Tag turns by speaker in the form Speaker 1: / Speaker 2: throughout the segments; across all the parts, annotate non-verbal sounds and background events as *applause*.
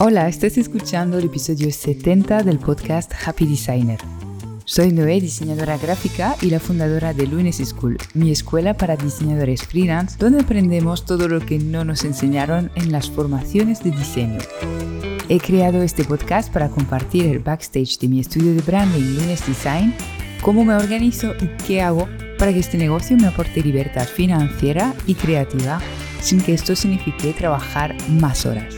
Speaker 1: Hola, estás escuchando el episodio 70 del podcast Happy Designer. Soy Noé, diseñadora gráfica y la fundadora de Lunes School, mi escuela para diseñadores freelance, donde aprendemos todo lo que no nos enseñaron en las formaciones de diseño. He creado este podcast para compartir el backstage de mi estudio de branding Lunes Design, cómo me organizo y qué hago para que este negocio me aporte libertad financiera y creativa sin que esto signifique trabajar más horas.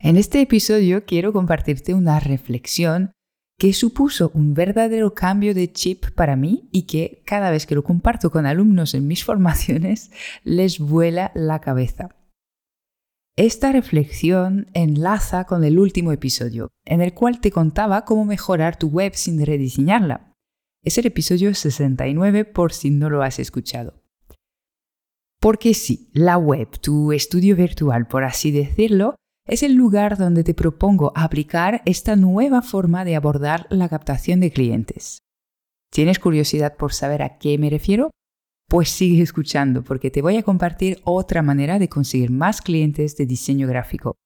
Speaker 1: En este episodio quiero compartirte una reflexión que supuso un verdadero cambio de chip para mí y que cada vez que lo comparto con alumnos en mis *laughs* formaciones les vuela la cabeza. Esta reflexión enlaza con el último episodio, en el cual te contaba cómo mejorar tu web sin rediseñarla. Es el episodio 69 por si no lo has escuchado. Porque sí, la web, tu estudio virtual, por así decirlo, es el lugar donde te propongo aplicar esta nueva forma de abordar la captación de clientes. ¿Tienes curiosidad por saber a qué me refiero? Pues sigue escuchando porque te voy a compartir otra manera de conseguir más clientes de diseño gráfico.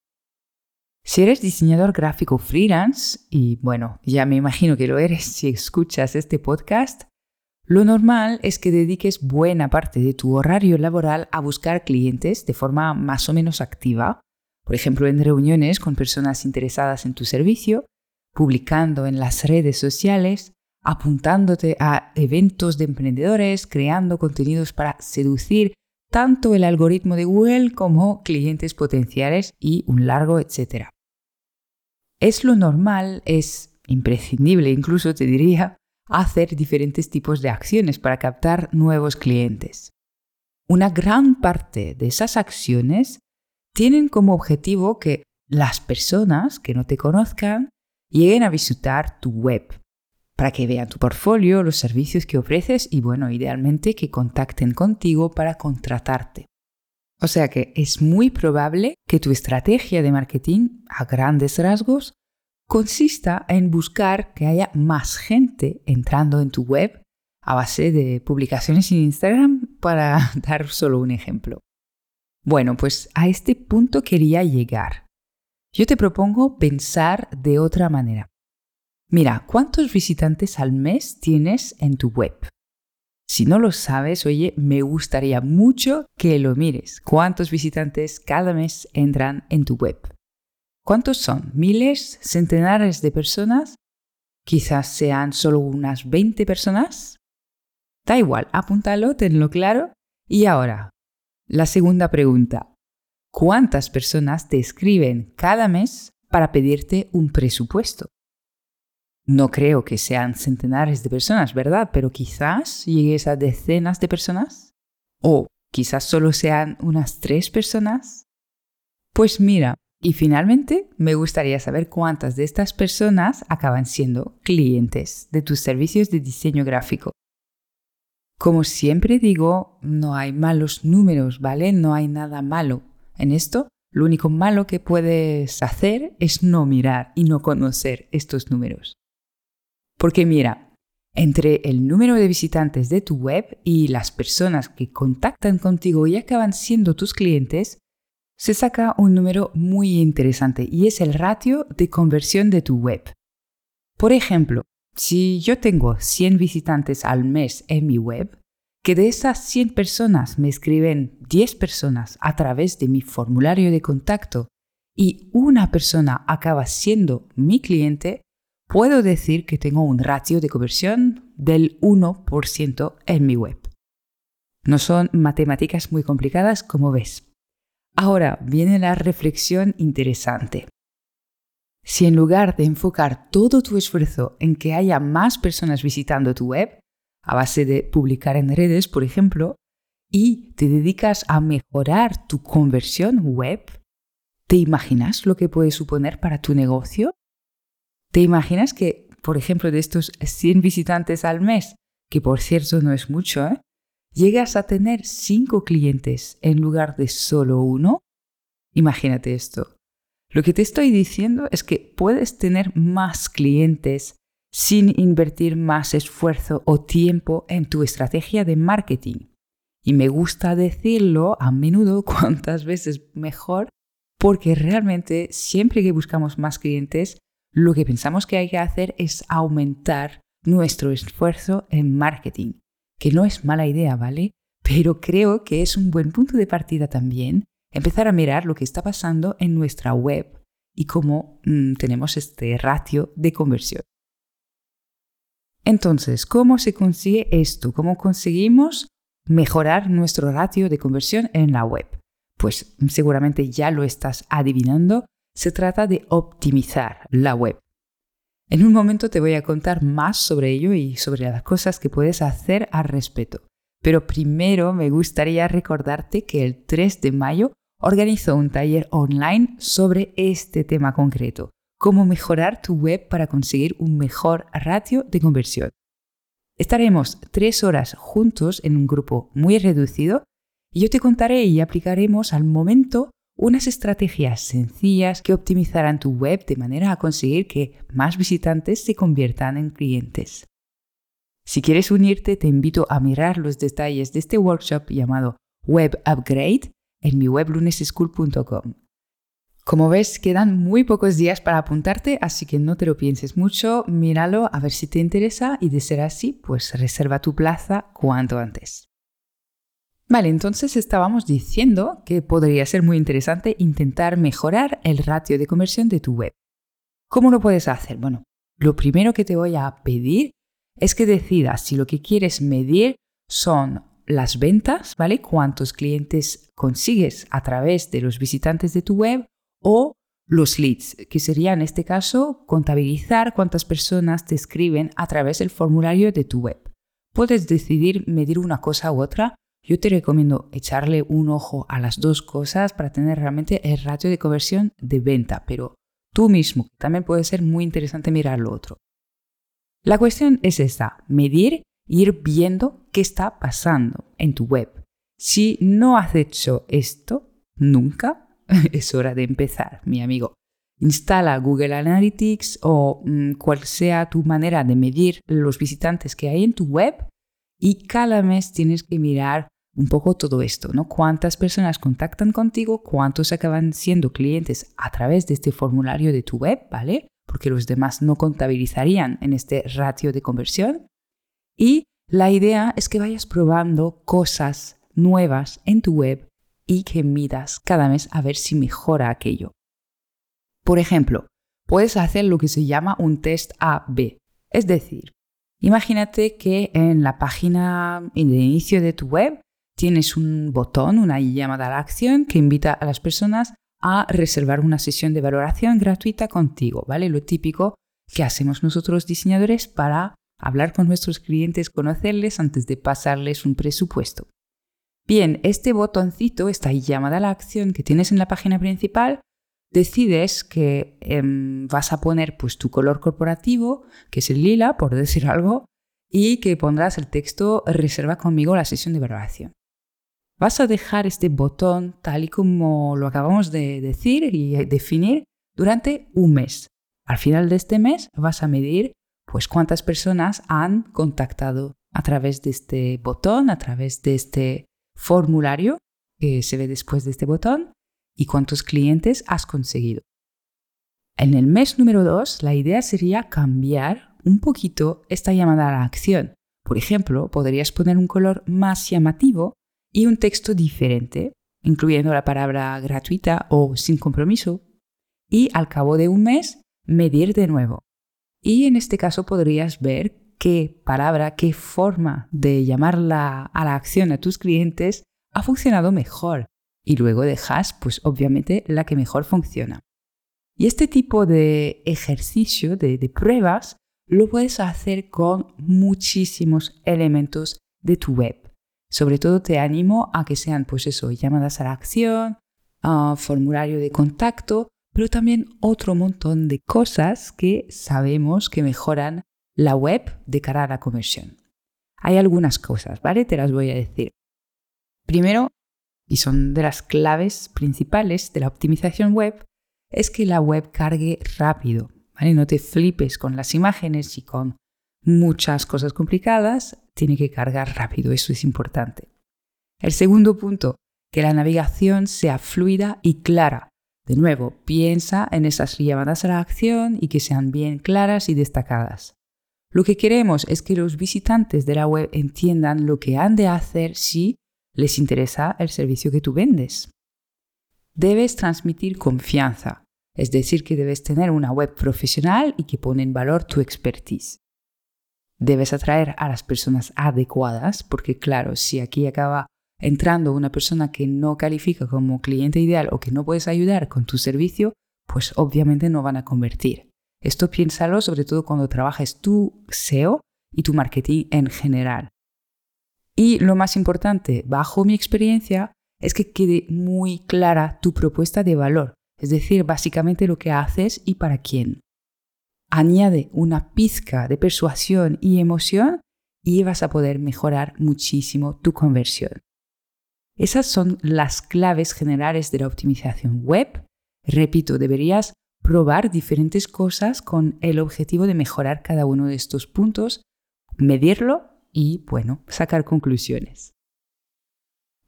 Speaker 1: Si eres diseñador gráfico freelance, y bueno, ya me imagino que lo eres si escuchas este podcast, lo normal es que dediques buena parte de tu horario laboral a buscar clientes de forma más o menos activa por ejemplo, en reuniones con personas interesadas en tu servicio, publicando en las redes sociales, apuntándote a eventos de emprendedores, creando contenidos para seducir tanto el algoritmo de Google como clientes potenciales y un largo etcétera. Es lo normal, es imprescindible incluso te diría, hacer diferentes tipos de acciones para captar nuevos clientes. Una gran parte de esas acciones tienen como objetivo que las personas que no te conozcan lleguen a visitar tu web para que vean tu portfolio, los servicios que ofreces y bueno, idealmente que contacten contigo para contratarte. O sea que es muy probable que tu estrategia de marketing a grandes rasgos consista en buscar que haya más gente entrando en tu web a base de publicaciones en Instagram para *laughs* dar solo un ejemplo. Bueno, pues a este punto quería llegar. Yo te propongo pensar de otra manera. Mira, ¿cuántos visitantes al mes tienes en tu web? Si no lo sabes, oye, me gustaría mucho que lo mires. ¿Cuántos visitantes cada mes entran en tu web? ¿Cuántos son? ¿Miles? ¿Centenares de personas? Quizás sean solo unas 20 personas. Da igual, apúntalo, tenlo claro. Y ahora, la segunda pregunta. ¿Cuántas personas te escriben cada mes para pedirte un presupuesto? No creo que sean centenares de personas, ¿verdad? Pero quizás llegues a decenas de personas. O quizás solo sean unas tres personas. Pues mira, y finalmente me gustaría saber cuántas de estas personas acaban siendo clientes de tus servicios de diseño gráfico. Como siempre digo, no hay malos números, ¿vale? No hay nada malo en esto. Lo único malo que puedes hacer es no mirar y no conocer estos números. Porque mira, entre el número de visitantes de tu web y las personas que contactan contigo y acaban siendo tus clientes, se saca un número muy interesante y es el ratio de conversión de tu web. Por ejemplo, si yo tengo 100 visitantes al mes en mi web, que de esas 100 personas me escriben 10 personas a través de mi formulario de contacto y una persona acaba siendo mi cliente, puedo decir que tengo un ratio de conversión del 1% en mi web. No son matemáticas muy complicadas como ves. Ahora viene la reflexión interesante. Si en lugar de enfocar todo tu esfuerzo en que haya más personas visitando tu web, a base de publicar en redes, por ejemplo, y te dedicas a mejorar tu conversión web, ¿te imaginas lo que puede suponer para tu negocio? ¿Te imaginas que, por ejemplo, de estos 100 visitantes al mes, que por cierto no es mucho, ¿eh? llegas a tener cinco clientes en lugar de solo uno, imagínate esto. Lo que te estoy diciendo es que puedes tener más clientes sin invertir más esfuerzo o tiempo en tu estrategia de marketing. Y me gusta decirlo a menudo, *laughs* cuantas veces mejor, porque realmente siempre que buscamos más clientes, lo que pensamos que hay que hacer es aumentar nuestro esfuerzo en marketing, que no es mala idea, ¿vale? Pero creo que es un buen punto de partida también empezar a mirar lo que está pasando en nuestra web y cómo mm, tenemos este ratio de conversión. Entonces, ¿cómo se consigue esto? ¿Cómo conseguimos mejorar nuestro ratio de conversión en la web? Pues seguramente ya lo estás adivinando, se trata de optimizar la web. En un momento te voy a contar más sobre ello y sobre las cosas que puedes hacer al respecto. Pero primero me gustaría recordarte que el 3 de mayo organizó un taller online sobre este tema concreto, cómo mejorar tu web para conseguir un mejor ratio de conversión. Estaremos tres horas juntos en un grupo muy reducido y yo te contaré y aplicaremos al momento unas estrategias sencillas que optimizarán tu web de manera a conseguir que más visitantes se conviertan en clientes. Si quieres unirte, te invito a mirar los detalles de este workshop llamado Web Upgrade en mi web luneseschool.com. Como ves, quedan muy pocos días para apuntarte, así que no te lo pienses mucho, míralo a ver si te interesa y de ser así, pues reserva tu plaza cuanto antes. Vale, entonces estábamos diciendo que podría ser muy interesante intentar mejorar el ratio de conversión de tu web. ¿Cómo lo puedes hacer? Bueno, lo primero que te voy a pedir es que decidas si lo que quieres medir son las ventas, ¿vale? Cuántos clientes consigues a través de los visitantes de tu web o los leads, que sería en este caso contabilizar cuántas personas te escriben a través del formulario de tu web. Puedes decidir medir una cosa u otra. Yo te recomiendo echarle un ojo a las dos cosas para tener realmente el ratio de conversión de venta, pero tú mismo también puede ser muy interesante mirar lo otro. La cuestión es esta, medir ir viendo qué está pasando en tu web. Si no has hecho esto nunca, *laughs* es hora de empezar, mi amigo. Instala Google Analytics o mm, cual sea tu manera de medir los visitantes que hay en tu web y cada mes tienes que mirar un poco todo esto, ¿no? Cuántas personas contactan contigo, cuántos acaban siendo clientes a través de este formulario de tu web, ¿vale? Porque los demás no contabilizarían en este ratio de conversión. Y la idea es que vayas probando cosas nuevas en tu web y que midas cada mes a ver si mejora aquello. Por ejemplo, puedes hacer lo que se llama un test A-B. Es decir, imagínate que en la página de inicio de tu web tienes un botón, una llamada a la acción que invita a las personas a reservar una sesión de valoración gratuita contigo, ¿vale? Lo típico que hacemos nosotros diseñadores para hablar con nuestros clientes, conocerles antes de pasarles un presupuesto. Bien, este botoncito, esta llamada a la acción que tienes en la página principal, decides que em, vas a poner pues, tu color corporativo, que es el lila, por decir algo, y que pondrás el texto reserva conmigo la sesión de valoración. Vas a dejar este botón tal y como lo acabamos de decir y definir durante un mes. Al final de este mes vas a medir pues cuántas personas han contactado a través de este botón, a través de este formulario que se ve después de este botón y cuántos clientes has conseguido. En el mes número 2, la idea sería cambiar un poquito esta llamada a la acción. Por ejemplo, podrías poner un color más llamativo y un texto diferente, incluyendo la palabra gratuita o sin compromiso, y al cabo de un mes medir de nuevo. Y en este caso podrías ver qué palabra, qué forma de llamarla a la acción a tus clientes ha funcionado mejor. Y luego dejas, pues obviamente, la que mejor funciona. Y este tipo de ejercicio, de, pruebas, lo puedes hacer con muchísimos elementos de tu web. Sobre todo te animo a que sean, pues eso, llamadas a la acción, formulario de contacto, pero también otro montón de cosas que sabemos que mejoran la web de cara a la conversión. Hay algunas cosas, ¿vale? Te las voy a decir. Primero, y son de las claves principales de la optimización web, es que la web cargue rápido, ¿vale? No te flipes con las imágenes y con muchas cosas complicadas, tiene que cargar rápido, eso es importante. El segundo punto, que la navegación sea fluida y clara. De nuevo, piensa en esas llamadas a la acción y que sean bien claras y destacadas. Lo que queremos es que los visitantes de la web entiendan lo que han de hacer si les interesa el servicio que tú vendes. Debes transmitir confianza, es decir, que debes tener una web profesional y que pone en valor tu expertise. Debes atraer a las personas adecuadas, porque claro, si aquí acaba entrando una persona que no califica como cliente ideal o que no puedes ayudar con tu servicio, pues obviamente no van a convertir. Esto piénsalo sobre todo cuando trabajes tu SEO y tu marketing en general. Y lo más importante, bajo mi experiencia, es que quede muy clara tu propuesta de valor, es decir, básicamente lo que haces y para quién. Añade una pizca de persuasión y emoción y vas a poder mejorar muchísimo tu conversión. Esas son las claves generales de la optimización web. Repito, deberías probar diferentes cosas con el objetivo de mejorar cada uno de estos puntos, medirlo y, bueno, sacar conclusiones.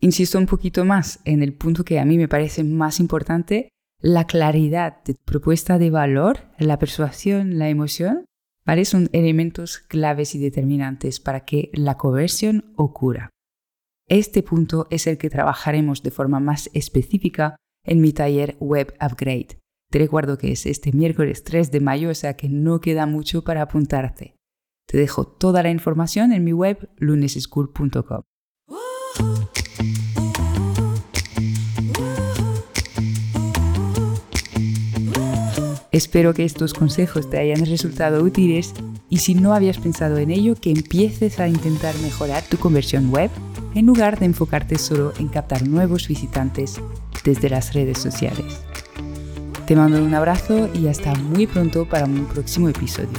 Speaker 1: Insisto un poquito más en el punto que a mí me parece más importante, la claridad de propuesta de valor, la persuasión, la emoción, ¿vale? Son elementos claves y determinantes para que la conversión ocurra. Este punto es el que trabajaremos de forma más específica en mi taller Web Upgrade. Te recuerdo que es este miércoles 3 de mayo, o sea que no queda mucho para apuntarte. Te dejo toda la información en mi web luneseschool.com. Espero que estos consejos te hayan resultado útiles y si no habías pensado en ello, que empieces a intentar mejorar tu conversión web en lugar de enfocarte solo en captar nuevos visitantes desde las redes sociales. Te mando un abrazo y hasta muy pronto para un próximo episodio.